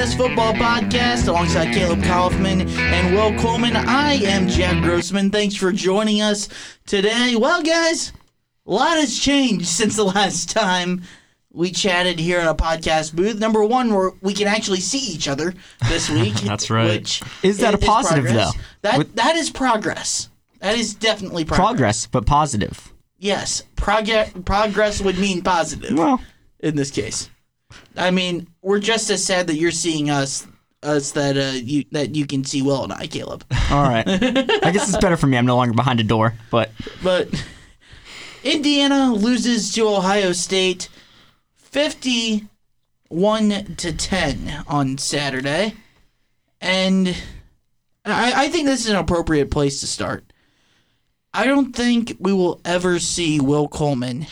IDS Football Podcast alongside Caleb Kaufman and Will Coleman. I am Jack Grossman. Thanks for joining us today. Well, guys, a lot has changed since the last time we chatted here in a podcast booth. Number one, where we can actually see each other this week. That's right. Which Is that a positive, progress. though? That With- that is progress. That is definitely progress. Progress, but positive. Yes, progress. Progress would mean positive Well, in this case. I mean, we're just as sad that you're seeing us, us that uh, you that you can see Will and I, Caleb. all right. I guess it's better for me. I'm no longer behind a door, but But Indiana loses to Ohio State, fifty-one to ten on Saturday, and I, I think this is an appropriate place to start. I don't think we will ever see Will Coleman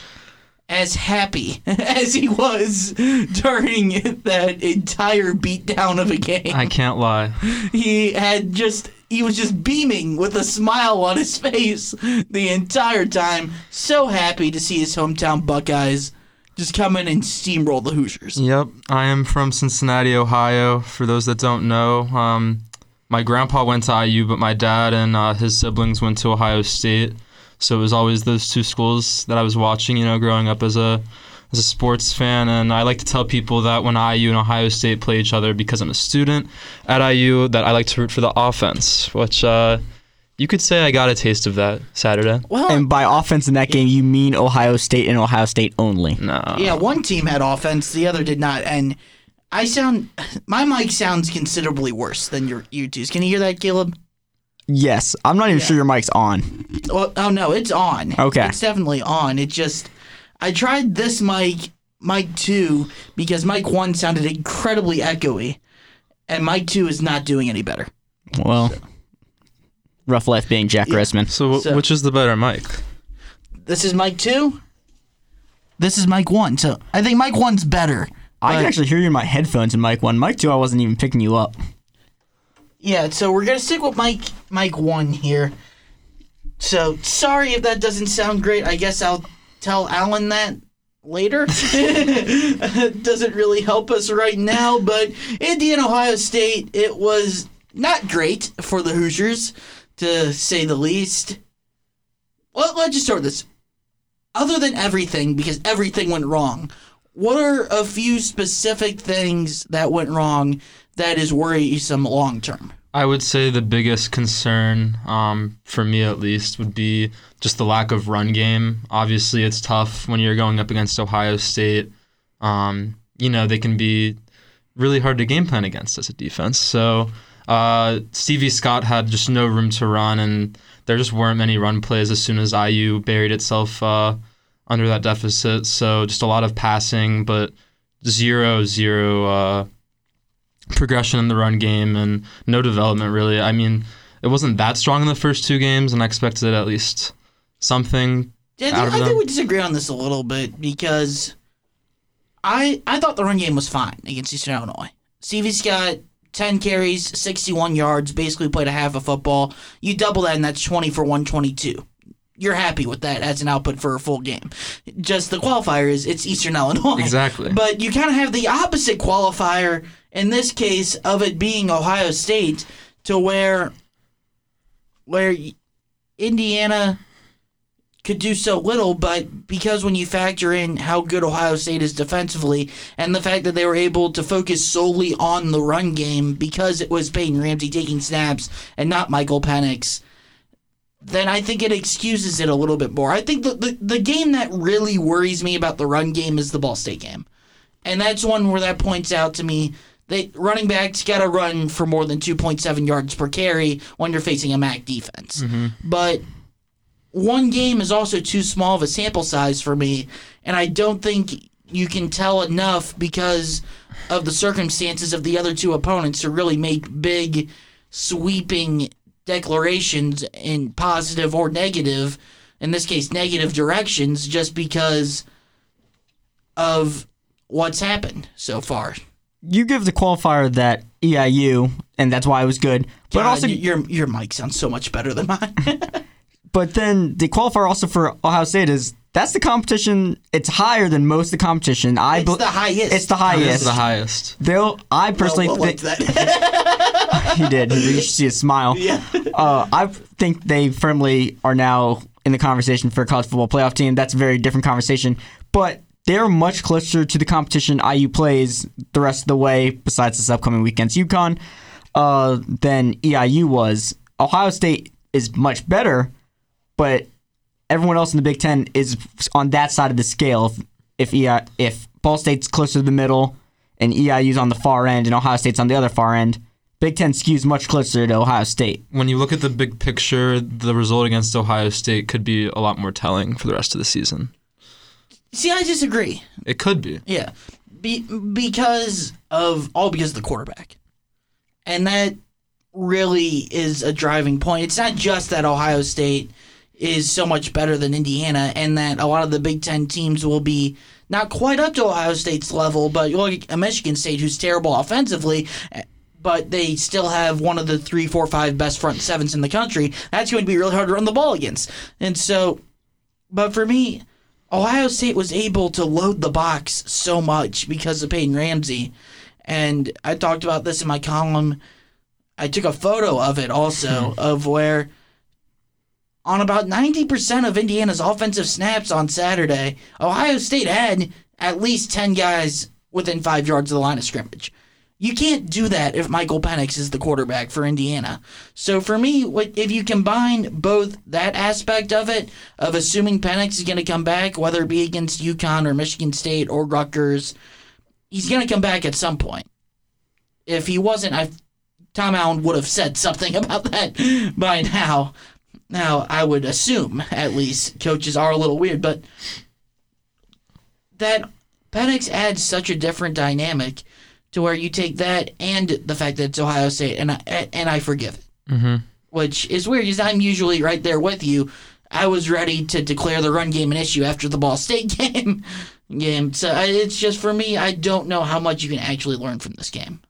as happy as he was during that entire beatdown of a game. I can't lie. he had just he was just beaming with a smile on his face the entire time. So happy to see his hometown Buckeyes just come in and steamroll the Hoosiers. Yep, I am from Cincinnati, Ohio. For those that don't know, um, my grandpa went to IU, but my dad and uh, his siblings went to Ohio State. So it was always those two schools that I was watching, you know, growing up as a as a sports fan. And I like to tell people that when IU and Ohio State play each other, because I'm a student at IU, that I like to root for the offense, which uh, you could say I got a taste of that Saturday. Well, and by offense in that game, you mean Ohio State and Ohio State only. No. yeah, one team had offense, the other did not, and I sound my mic sounds considerably worse than your you two's. Can you hear that, Caleb? Yes, I'm not even sure your mic's on. Well, oh no, it's on. Okay. it's definitely on. It just I tried this mic, mic two, because mic one sounded incredibly echoey, and mic two is not doing any better. Well, rough life being Jack Grossman. So, wh- So- which is the better mic? This is mic two. This is mic one. So I think mic one's better. I can actually hear you in my headphones in mic one. Mic two, I wasn't even picking you up. Yeah, so we're gonna stick with mic mic one here. So sorry if that doesn't sound great. I guess I'll tell Alan that later. doesn't really help us right now, but Indiana Ohio State, it was not great for the Hoosiers, to say the least. Well, let's just start this. Other than everything, because everything went wrong, what are a few specific things that went wrong that is worrisome long term? I would say the biggest concern, um, for me at least, would be just the lack of run game. Obviously, it's tough when you're going up against Ohio State. Um, you know, they can be really hard to game plan against as a defense. So uh, Stevie Scott had just no room to run, and there just weren't many run plays as soon as IU buried itself uh, under that deficit. So just a lot of passing, but zero, zero. Uh, progression in the run game and no development really. I mean, it wasn't that strong in the first two games, and I expected at least something. Yeah, out of I think we disagree on this a little bit because I I thought the run game was fine against Eastern Illinois. Stevie Scott, 10 carries, 61 yards, basically played a half of football. You double that, and that's 20 for 122. You're happy with that as an output for a full game. Just the qualifier is it's Eastern Illinois. Exactly. But you kind of have the opposite qualifier in this case of it being Ohio State to where where Indiana could do so little, but because when you factor in how good Ohio State is defensively and the fact that they were able to focus solely on the run game because it was Peyton Ramsey taking snaps and not Michael Penix, then I think it excuses it a little bit more. I think the, the, the game that really worries me about the run game is the Ball State game. And that's one where that points out to me that running backs got to run for more than 2.7 yards per carry when you're facing a MAC defense. Mm-hmm. But one game is also too small of a sample size for me, and I don't think you can tell enough because of the circumstances of the other two opponents to really make big, sweeping declarations in positive or negative, in this case, negative directions, just because of what's happened so far. You give the qualifier that EIU, and that's why it was good. But God, also, your your mic sounds so much better than mine. but then the qualifier also for Ohio State is that's the competition. It's higher than most of the competition. I It's bel- the highest. It's the highest. is the highest. They'll. I personally Well, think that. he did. You should see a smile. yeah. Uh, I think they firmly are now in the conversation for a college football playoff team. That's a very different conversation. But they're much closer to the competition IU plays the rest of the way, besides this upcoming weekend's UConn, uh, than EIU was. Ohio State is much better, but everyone else in the Big Ten is on that side of the scale. If if, EI, if Ball State's closer to the middle and EIU's on the far end and Ohio State's on the other far end, Big Ten skews much closer to Ohio State. When you look at the big picture, the result against Ohio State could be a lot more telling for the rest of the season. See, I disagree. It could be. Yeah, Be- because of all because of the quarterback, and that really is a driving point. It's not just that Ohio State is so much better than Indiana, and that a lot of the Big Ten teams will be not quite up to Ohio State's level, but you look at a Michigan State who's terrible offensively. But they still have one of the three, four, five best front sevens in the country. That's going to be really hard to run the ball against. And so, but for me, Ohio State was able to load the box so much because of Peyton Ramsey. And I talked about this in my column. I took a photo of it also, hmm. of where on about 90% of Indiana's offensive snaps on Saturday, Ohio State had at least 10 guys within five yards of the line of scrimmage. You can't do that if Michael Penix is the quarterback for Indiana. So for me, if you combine both that aspect of it, of assuming Penix is going to come back, whether it be against UConn or Michigan State or Rutgers, he's going to come back at some point. If he wasn't, I Tom Allen would have said something about that by now. Now, I would assume, at least, coaches are a little weird, but that Penix adds such a different dynamic to where you take that and the fact that it's Ohio State, and I, and I forgive it. Mm-hmm. Which is weird because I'm usually right there with you. I was ready to declare the run game an issue after the Ball State game. game. So I- it's just for me, I don't know how much you can actually learn from this game.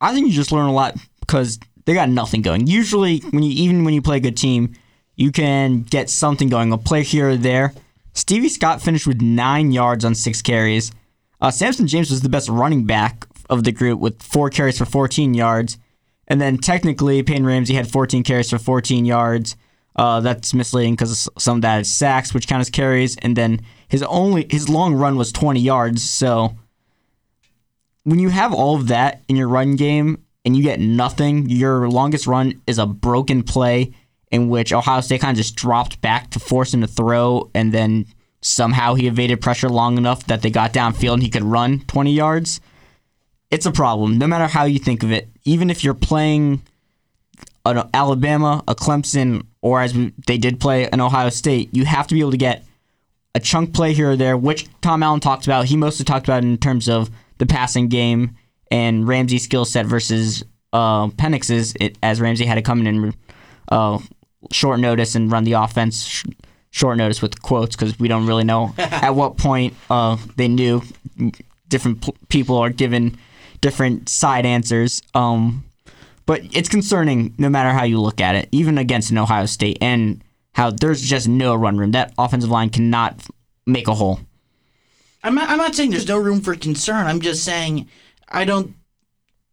I think you just learn a lot because they got nothing going. Usually, when you even when you play a good team, you can get something going, a play here or there. Stevie Scott finished with nine yards on six carries. Uh, Samson James was the best running back of the group with four carries for 14 yards. And then technically, Peyton Ramsey had 14 carries for 14 yards. Uh, that's misleading because some of that is sacks, which count as carries. And then his only his long run was 20 yards. So when you have all of that in your run game and you get nothing, your longest run is a broken play in which Ohio State kind of just dropped back to force him to throw, and then somehow he evaded pressure long enough that they got downfield and he could run 20 yards. It's a problem, no matter how you think of it. Even if you're playing an Alabama, a Clemson, or as we, they did play an Ohio State, you have to be able to get a chunk play here or there, which Tom Allen talked about. He mostly talked about in terms of the passing game and Ramsey's skill set versus uh, Penix's, it, as Ramsey had to come in and uh, short notice and run the offense short notice with quotes because we don't really know at what point uh, they knew different p- people are given different side answers. Um, but it's concerning no matter how you look at it, even against an Ohio State and how there's just no run room. That offensive line cannot make a hole. I'm not, I'm not saying there's no room for concern. I'm just saying I don't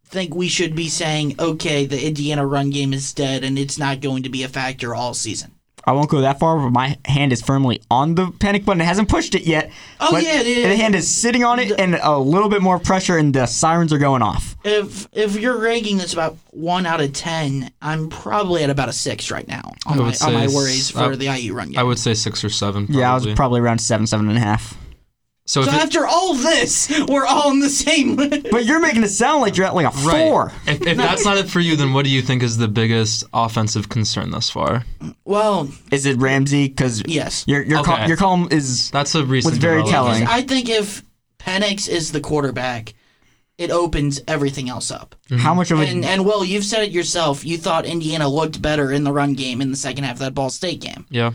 think we should be saying, okay, the Indiana run game is dead and it's not going to be a factor all season. I won't go that far, but my hand is firmly on the panic button. It hasn't pushed it yet. Oh, yeah, yeah, The hand is sitting on it, and a little bit more pressure, and the sirens are going off. If if you're ranking this about one out of ten, I'm probably at about a six right now on my on my worries for I- the IU run game. I would say six or seven. Probably. Yeah, I was probably around seven, seven and a half. So so if it- after all this, we're all in the same. But you're making it sound like you're at like a right. four. If, if that's not it for you, then what do you think is the biggest offensive concern thus far? well, Is it Ramsey? Because yes. your your col- Okay. your column is That's a recent. Was very development. telling. I think if Penix is the quarterback, it opens everything else up. Mm-hmm. how much of a And and Will, you've said it yourself. You thought Indiana looked better in the run game in the second half of that Ball State game. Yeah.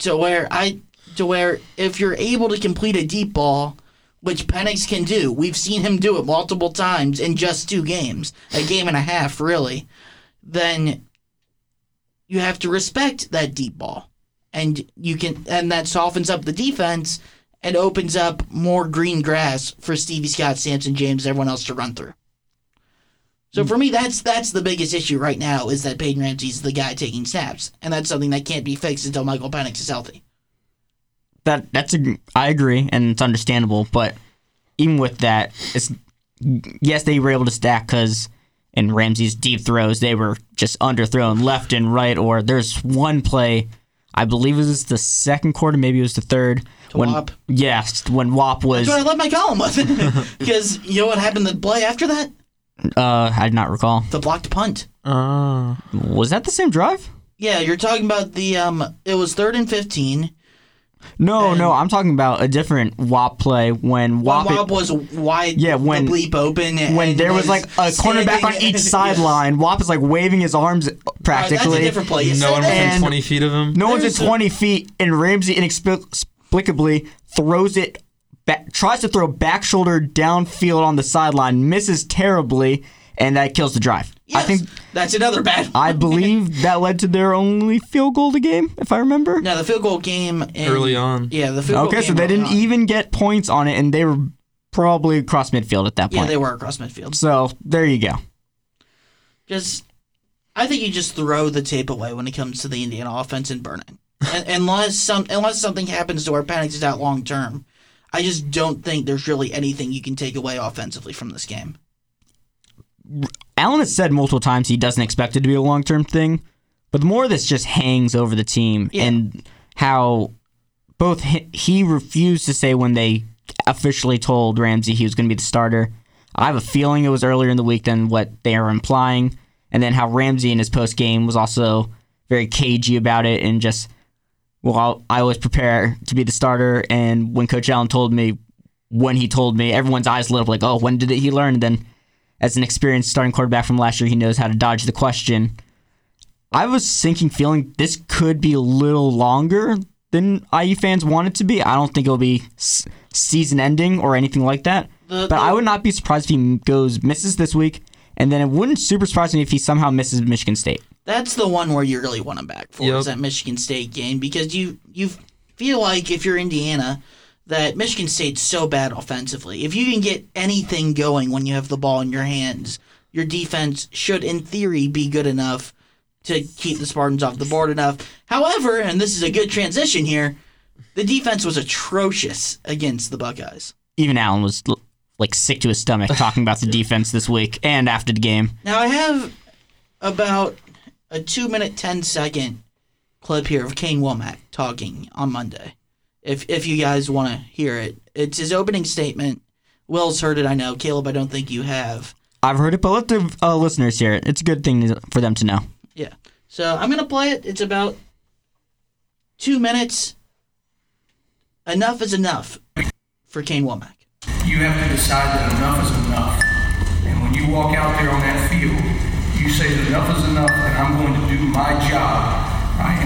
To where I to where if you're able to complete a deep ball, which Penix can do, we've seen him do it multiple times in just two games, a game and a half, really. Then you have to respect that deep ball. and you can and that softens up the defense and opens up more green grass for Stevie Scott, Samson James, everyone else to run through. So for me, that's that's the biggest issue right now is that Peyton Ramsey's the guy taking snaps, and that's something that can't be fixed until Michael Penix is healthy. That that's a I agree and it's understandable, but even with that, it's yes they were able to stack because in Ramsey's deep throws they were just underthrown left and right. Or there's one play, I believe it was the second quarter, maybe it was the third. To when Whop. yes, when Whop was That's what I left my column with, because you know what happened the play after that? uh I did not recall. The blocked punt. Uh, Was that the same drive? Yeah, you're talking about the um. It was third and fifteen. No, no, I'm talking about a different Whop play when Whop When Whop was wide. Yeah, when- the bleep open. when there was like a cornerback on each sideline. Whop is like waving his arms All right, practically. that's a different play. No one within 20 feet of him. No one's at There's a- 20 feet, and Ramsey inexplicably throws it back, tries to throw back shoulder downfield on the sideline, misses terribly, and that kills the drive. I think, that's another bad. I believe that led to their only field goal of the game, if I remember. No, the field goal game in, Early on. Yeah, the field goal Okay, so game they didn't on. even get points on it, and they were probably across midfield at that point. Yeah, they were across midfield. so there you go. Just, I think you just throw the tape away when it comes to the Indiana offense and burn it. Unless some, unless something happens to where Penix is out long term, I just don't think there's really anything you can take away offensively from this game. Allen has said multiple times he doesn't expect it to be a long term thing, but the more this just hangs over the team Yeah. and how both he, he refused to say when they officially told Ramsey he was going to be the starter. I have a feeling it was earlier in the week than what they are implying, and then how Ramsey in his post game was also very cagey about it and just, well, I'll, I always prepare to be the starter. And when Coach Allen told me, when he told me, everyone's eyes lit up like, oh, when did he learn? And then as an experienced starting quarterback from last year, he knows how to dodge the question. I was thinking, feeling this could be a little longer than IU fans want it to be. I don't think it'll be season ending or anything like that. The- but the- I would not be surprised if he goes misses this week, and then it wouldn't super surprise me if he somehow misses Michigan State. That's the one where you really want him back for Yep. is that Michigan State game because you you feel like if you're Indiana that Michigan State's so bad offensively. If you can get anything going when you have the ball in your hands, your defense should in theory be good enough to keep the Spartans off the board enough. However, and this is a good transition here, the defense was atrocious against the Buckeyes. Even Allen was like sick to his stomach talking about the defense this week and after the game. Now I have about a two minute ten second clip here of Kane Wommack talking on Monday. If if you guys want to hear it, it's his opening statement. Will's heard it, I know. Caleb, I don't think you have. I've heard it, but let the uh, listeners hear it. It's a good thing for them to know. Yeah. So I'm gonna play it. It's about two minutes. Enough is enough for Kane Wommack. you have to decide that enough is enough. And when you walk out there on that field, you say that enough is enough, and I'm going to do my job right,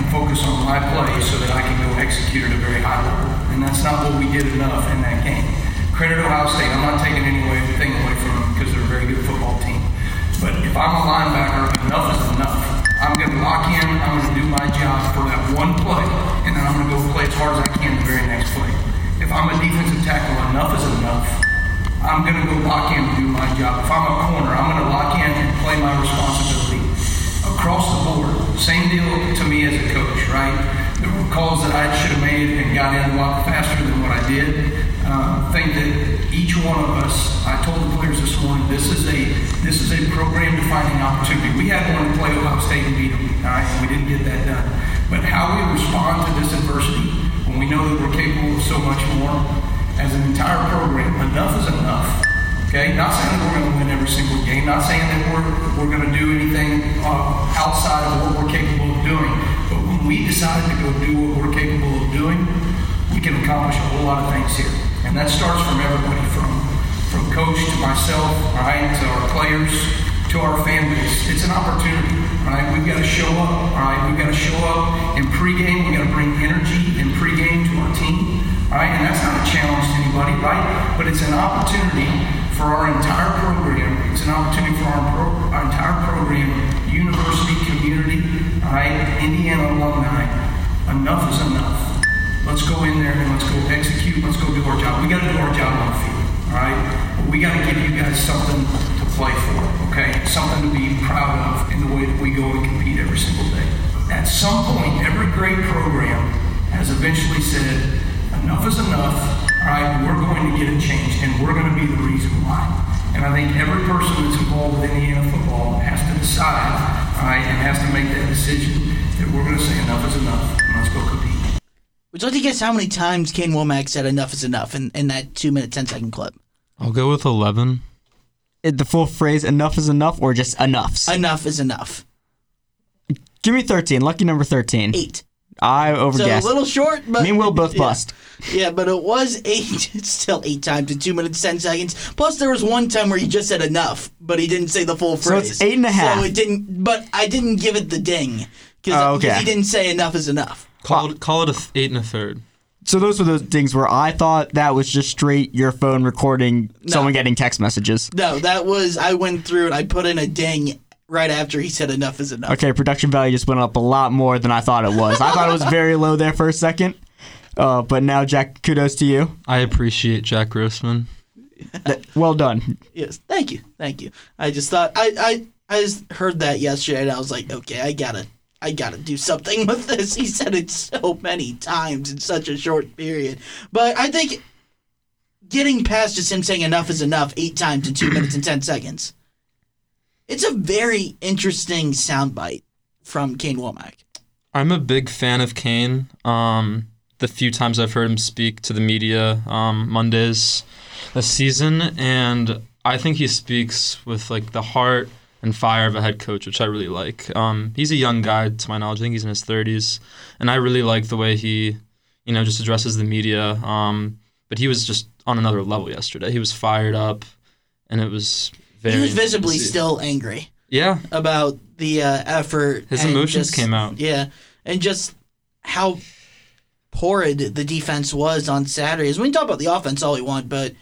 and focus on my play so that I can go execute at a very high level. And that's not what we did enough in that game. Credit Ohio State. I'm not taking anything away from them because they're a very good football team. But if I'm a linebacker, enough is enough. I'm going to lock in. I'm going to do my job for that one play, and then I'm going to go play as hard as I can the very next play. If I'm a defensive tackle, enough is enough. I'm going to go lock in and do my job. If I'm a corner, I'm going to lock in and play my responsibility across the board. Same deal to me as a coach, right? Were calls that I should have made and got in a lot faster than what I did. Uh, think that each one of us, I told the players this morning, this is a this is a program defining opportunity. We had one to play Ohio State and beat them, all right, we didn't get that done. But how we respond to this adversity when we know that we're capable of so much more as an entire program, enough is enough. Okay, not saying that we're going to win every single game, not saying that we're, we're going to do anything uh, outside of what we're capable of doing, but when we decide to go do what we're capable of doing, we can accomplish a whole lot of things here. And that starts from everybody, from, from coach to myself, right, to our players, to our base. It's an opportunity, right? We've got to show up, right? We've got to show up in pregame. We've got to bring energy in pregame to our team, right? And that's not a challenge to anybody, right? But it's an opportunity for our entire program. It's an opportunity for our, pro- our entire program, university, community, all right, Indiana alumni. Enough is enough. Let's go in there and let's go execute. Let's go do our job. We got to do our job on the field, all right? But we got to give you guys something to play for, okay? Something to be proud of in the way that we go and compete every single day. At some point, every great program has eventually said, enough is enough, all right? We're going to get it changed, and we're going to be the reason why. And I think every person that's involved with Indiana football has to decide, all right, and has to make that decision that we're going to say enough is enough, and let's go compete. Would you like to guess how many times Kane Wommack said enough is enough in, in that two minute, 10 second clip? I'll go with 11. It- The full phrase "enough is enough" or just "enoughs." Enough is enough. Give me thirteen. Lucky number thirteen. Eight. I So a little short, but. Me and Will both yeah. bust. Yeah, but it was eight. Still eight times in two minutes, 10 seconds. Plus, there was one time where he just said enough, but he didn't say the full phrase. So phrase. it's eight and a half. So it didn't, but I didn't give it the ding. Because Oh, okay. he didn't say enough is enough. Call it, call it a th- eight and a third. So those were those things where I thought that was just straight your phone recording someone getting text messages. No, that was, I went through and I put in a ding right after he said enough is enough. Okay, production value just went up a lot more than I thought it was. I thought it was very low there for a second. Uh, but now, Jack, kudos to you. I appreciate Jack Grossman. Well done. Yes, thank you, thank you. I just thought I I I just heard that yesterday and I was like, okay, I gotta I gotta do something with this. He said it so many times in such a short period, but I think getting past just him saying enough is enough eight times in two minutes and ten seconds. It's a very interesting soundbite from Kane Wommack. I'm a big fan of Kane. Um, the few times I've heard him speak to the media um, Mondays this season, and I think he speaks with like the heart and fire of a head coach, which I really like. Um, he's a young guy, to my knowledge. I think he's in his 30s, and I really like the way he, you know, just addresses the media. Um, but he was just on another level yesterday. He was fired up, and it was very. He was visibly to still angry. Yeah, about the uh, effort. His and emotions just- came out. Yeah, and just how horrid the defense was on Saturdays. We can talk about the offense all we want, but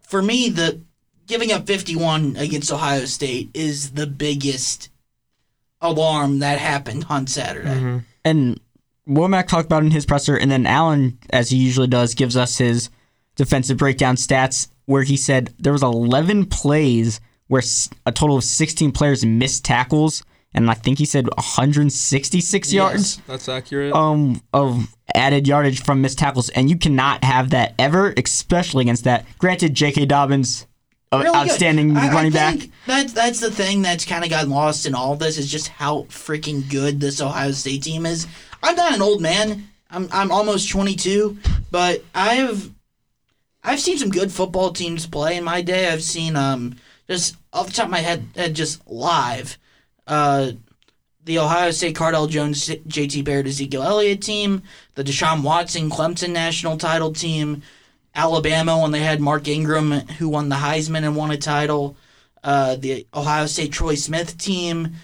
for me, the giving up 51 against Ohio State is the biggest alarm that happened on Saturday. Mm-hmm. And Wommack talked about it in his presser, and then Allen, as he usually does, gives us his defensive breakdown stats, where he said there was 11 plays where a total of 16 players missed tackles, and I think he said 166 yards that's accurate. um of added yardage from missed tackles, and you cannot have that ever, especially against that. Granted, J.K. Dobbins, uh, Really good. outstanding I- I running back. think That's that's the thing that's kind of gotten lost in all this is just how freaking good this Ohio State team is. I'm not an old man. I'm I'm almost 22, but I've I've seen some good football teams play in my day. I've seen um just off the top of my head, head just live, uh, the Ohio State Cardale Jones, J.T. Barrett, Ezekiel Elliott team, the Deshaun Watson Clemson national title team, Alabama when they had Mark Ingram who won the Heisman and won a title, uh, the Ohio State Troy Smith team.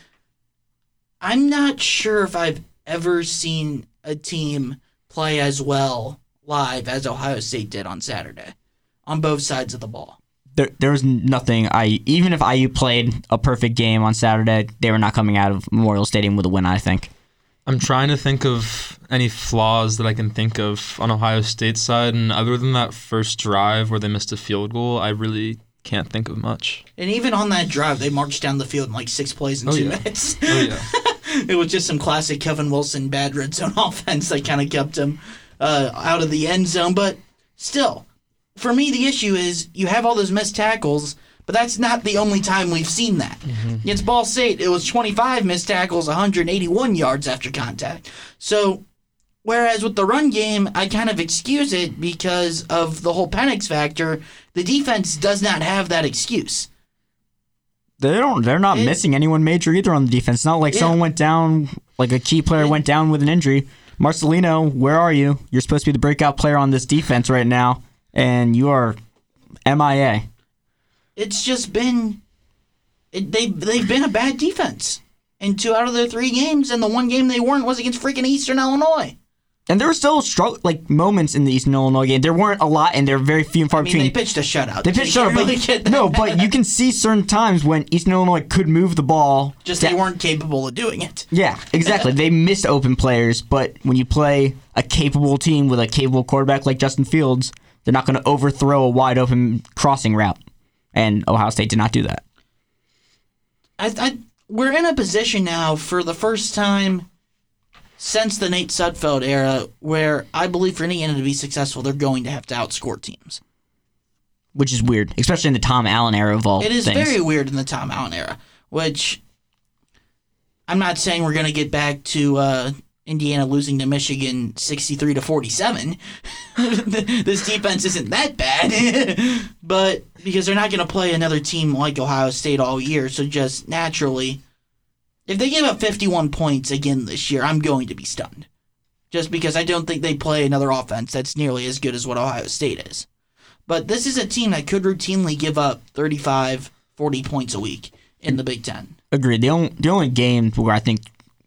I'm not sure if I've ever seen a team play as well live as Ohio State did on Saturday, on both sides of the ball. there, there was nothing. I even if IU played a perfect game on Saturday, they were not coming out of Memorial Stadium with a win. I think. I'm trying to think of any flaws that I can think of on Ohio State's side, and other than that first drive where they missed a field goal, I really can't think of much. And even on that drive, they marched down the field in like six plays in Oh, two yeah. minutes. Oh yeah, it was just some classic Kevin Wilson bad red zone offense that kind of kept him uh, out of the end zone. But still, for me, the issue is you have all those missed tackles, but that's not the only time we've seen that. Against Ball State, it was 25 missed tackles, 181 yards after contact. So, whereas with the run game, I kind of excuse it because of the whole Penix factor. The defense does not have that excuse. They don't. They're not It- missing anyone major either on the defense. It's not like Yeah. someone went down, like a key player It- went down with an injury. Marcelino, where are you? You're supposed to be the breakout player on this defense right now, and you are MIA. it's just been it, they they've been a bad defense in two out of their three games, and the one game they weren't was against freaking Eastern Illinois. And there were still struggle like moments in the Eastern Illinois game. There weren't a lot, and they're very few and far I mean, between. they pitched a shutout. They pitched you shutout, but really get no, but you can see certain times when Eastern Illinois could move the ball. just da- they weren't capable of doing it. Yeah, exactly. they missed open players, but when you play a capable team with a capable quarterback like Justin Fields, they're not going to overthrow a wide open crossing route. And Ohio State did not do that. I, I, we're in a position now for the first time since the Nate Sudfeld era where I believe for Indiana to be successful, they're going to have to outscore teams. Which is weird, especially in the Tom Allen era of all It is things. very weird in the Tom Allen era, which I'm not saying we're going to get back to uh, Indiana losing to Michigan 63 to 47. this defense isn't that bad, but because they're not going to play another team like Ohio State all year, so just naturally, if they give up 51 points again this year, I'm going to be stunned. Just because I don't think they play another offense that's nearly as good as what Ohio State is. But this is a team that could routinely give up 35, 40 points a week in the Big Ten. Agreed. The only the only game where I think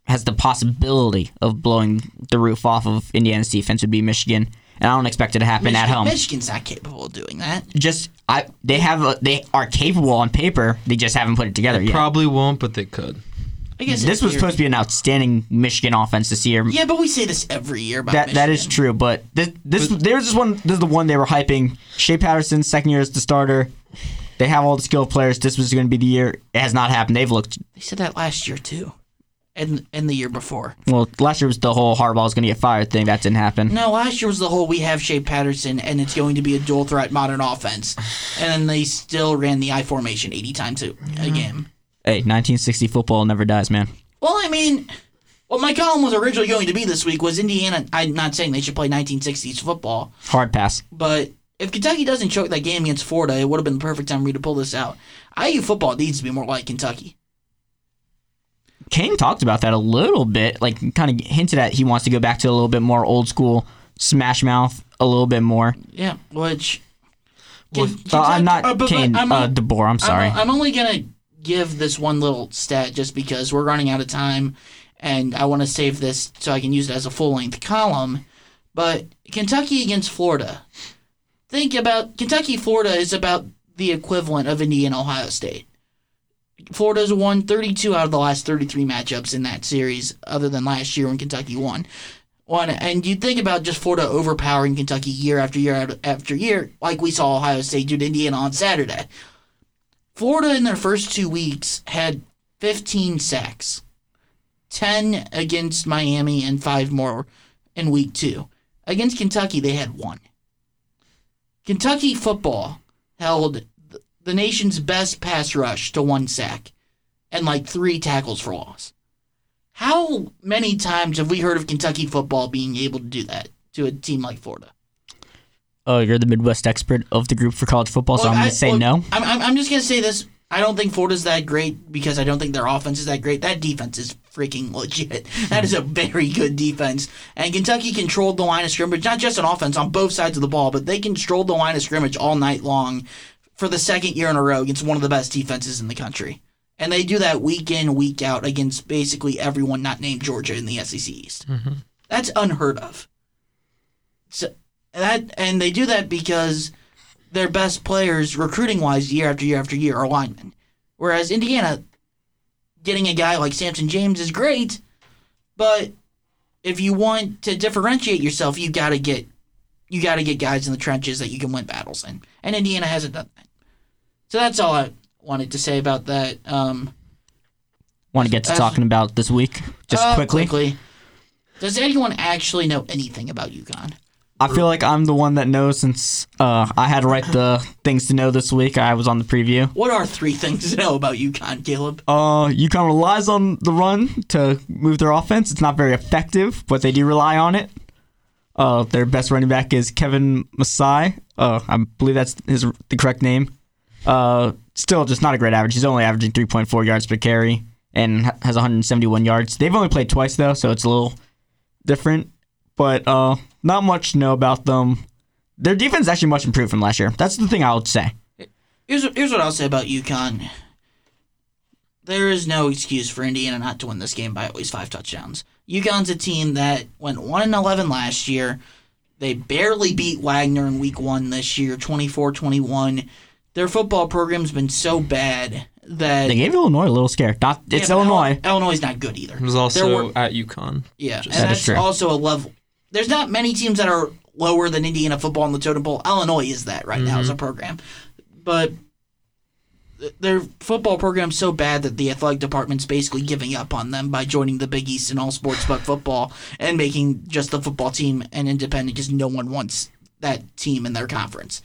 has the possibility of blowing the roof off of Indiana's defense would be Michigan, and I don't expect it to happen Michigan, at home. Michigan's not capable of doing that. Just I they have a, they are capable on paper. They just haven't put it together yet. Probably won't, but they could. I guess this was supposed to be an outstanding Michigan offense this year. Yeah, but we say this every year about That that is true, but this this there's this one this is the one they were hyping. Shea Patterson, second year as the starter. They have all the skill players. This was going to be the year. It has not happened. They've looked They said that last year too, and and the year before. well. Last year was the whole Harbaugh was going to get fired thing. That didn't happen. No, last year was the whole we have Shea Patterson and it's going to be a dual threat modern offense, and then they still ran the I formation eighty times a, a mm-hmm. game. Hey, 1960 football never dies, man. Well, I mean, what my column was originally going to be this week was Indiana. I'm not saying they should play 1960s football, Hard pass. but if Kentucky doesn't choke that game against Florida, it would have been the perfect time for me to pull this out. IU football needs to be more like Kentucky. Kane talked about that a little bit, like kind of hinted at he wants to go back to a little bit more old school smash mouth, a little bit more. Yeah, which. Well, Uh, I'm not uh, Kane I'm- uh, DeBoer. I'm sorry. I'm, I'm only gonna give this one little stat just because we're running out of time, and I want to save this so I can use it as a full length column. But Kentucky against Florida. Think about Kentucky. Florida is about the equivalent of Indiana Ohio State. Florida's won 32 out of the last 33 matchups in that series, other than last year when Kentucky won. One, and you think about just Florida overpowering Kentucky year after year after year, like we saw Ohio State do to Indiana on Saturday. Florida in their first two weeks had 15 sacks, 10 against Miami, and five more in week two. Against Kentucky, they had one. Kentucky football held the nation's best pass rush to one sack and like three tackles for loss. How many times have we heard of Kentucky football being able to do that to a team like Florida? Oh, you're the Midwest expert of the group for college football, so I'm going to say look, no. I'm, I'm, I'm just going to say this. I don't think Florida's that great because I don't think their offense is that great. That defense is freaking legit. That is a very good defense. And Kentucky controlled the line of scrimmage, not just on offense, on both sides of the ball, but they controlled the line of scrimmage all night long for the second year in a row against one of the best defenses in the country. And they do that week in, week out against basically everyone not named Georgia in the SEC East. Mm-hmm. That's unheard of. So that and they do that because their best players, recruiting wise, year after year after year, are linemen. Whereas Indiana, getting a guy like Samson James is great, but if you want to differentiate yourself, you gotta get you gotta get guys in the trenches that you can win battles in. And Indiana hasn't done that. So that's all I wanted to say about that. Um, Want to get to as- talking about this week just uh, quickly. Does anyone actually know anything about UConn? I feel like I'm the one that knows since uh, I had to write the things to know this week. I was on the preview. What are three things to know about UConn, Caleb? Uh, UConn relies on the run to move their offense. It's not very effective, but they do rely on it. Uh, their best running back is Kevin Masai. Uh, I believe that's his the correct name. Uh, still just not a great average. He's only averaging 3.4 yards per carry and has 171 yards. They've only played twice though, so it's a little different. But uh, not much to know about them. Their defense is actually much improved from last year. That's the thing I would say. Here's what, here's what I'll say about UConn. There is no excuse for Indiana not to win this game by at least five touchdowns. UConn's a team that went one and eleven last year. They barely beat Wagner in week one this year, 24-21. Their football program's been so bad that They gave Illinois a little scare. Not, it's but Illinois. Ill- Illinois is not good either. It was also were- at UConn. Yeah, and That is that's true. also a level. There's not many teams that are lower than Indiana football in the totem pole. Illinois is that right now as a mm-hmm. program, but their football program's so bad that the athletic department's basically giving up on them by joining the Big East in all sports but football and making just the football team an independent because no one wants that team in their conference.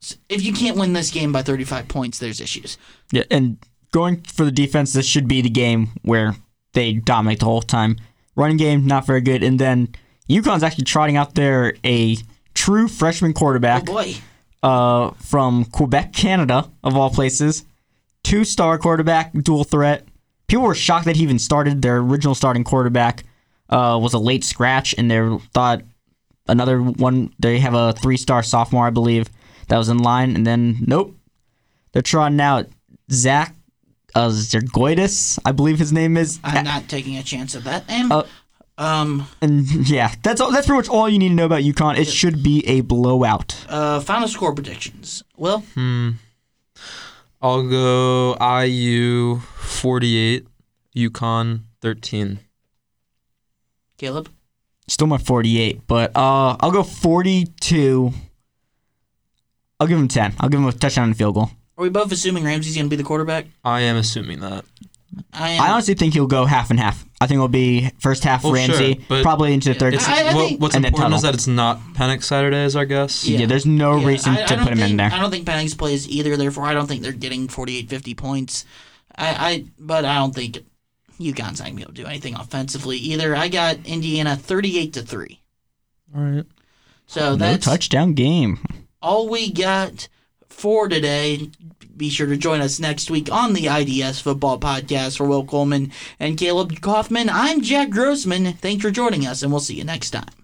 S- If you can't win this game by 35 points, there's issues. Yeah, and going for the defense, this should be the game where they dominate the whole time. Running game, not very good. And then UConn's actually trotting out there a true freshman Oh quarterback boy, uh, from Quebec, Canada, of all places. Two star quarterback, dual threat. People were shocked that he even started. Their original starting quarterback uh, was a late scratch, and they thought another one. They have a three star sophomore, I believe, that was in line, and then nope. They're trotting out Zach uh, Zergiotis, I believe his name is. I'm not taking a chance at that name. Uh, um, And yeah, that's all, that's pretty much all you need to know about UConn. It should be a blowout. uh, final score predictions. Well, hmm. I'll go IU 48, UConn 13. Caleb. Still my 48, but uh, I'll go 42. I'll give him 10. I'll give him a touchdown and field goal. Are we both assuming Ramsey's going to be the quarterback? I am assuming that. I am. I honestly think he'll go half and half. I think it'll be first half oh, Well, Ramsey, sure, but probably into the third. It's, I- I well, what's And then important is that it's not Penix Saturdays, I guess. yeah. there's no Yeah, reason I- I to don't put him in think- there. I don't think Penix plays either. Therefore, I don't think they're getting 48, 50 points. I, I but I don't think UConn's not going to be able to do anything offensively either. I got Indiana 38 to three. All right. So no that's touchdown game. all we got for today. Be sure to join us next week on the IDS Football Podcast for Will Coleman and Caleb Kaufman. I'm Jack Grossman. Thanks for joining us, and we'll see you next time.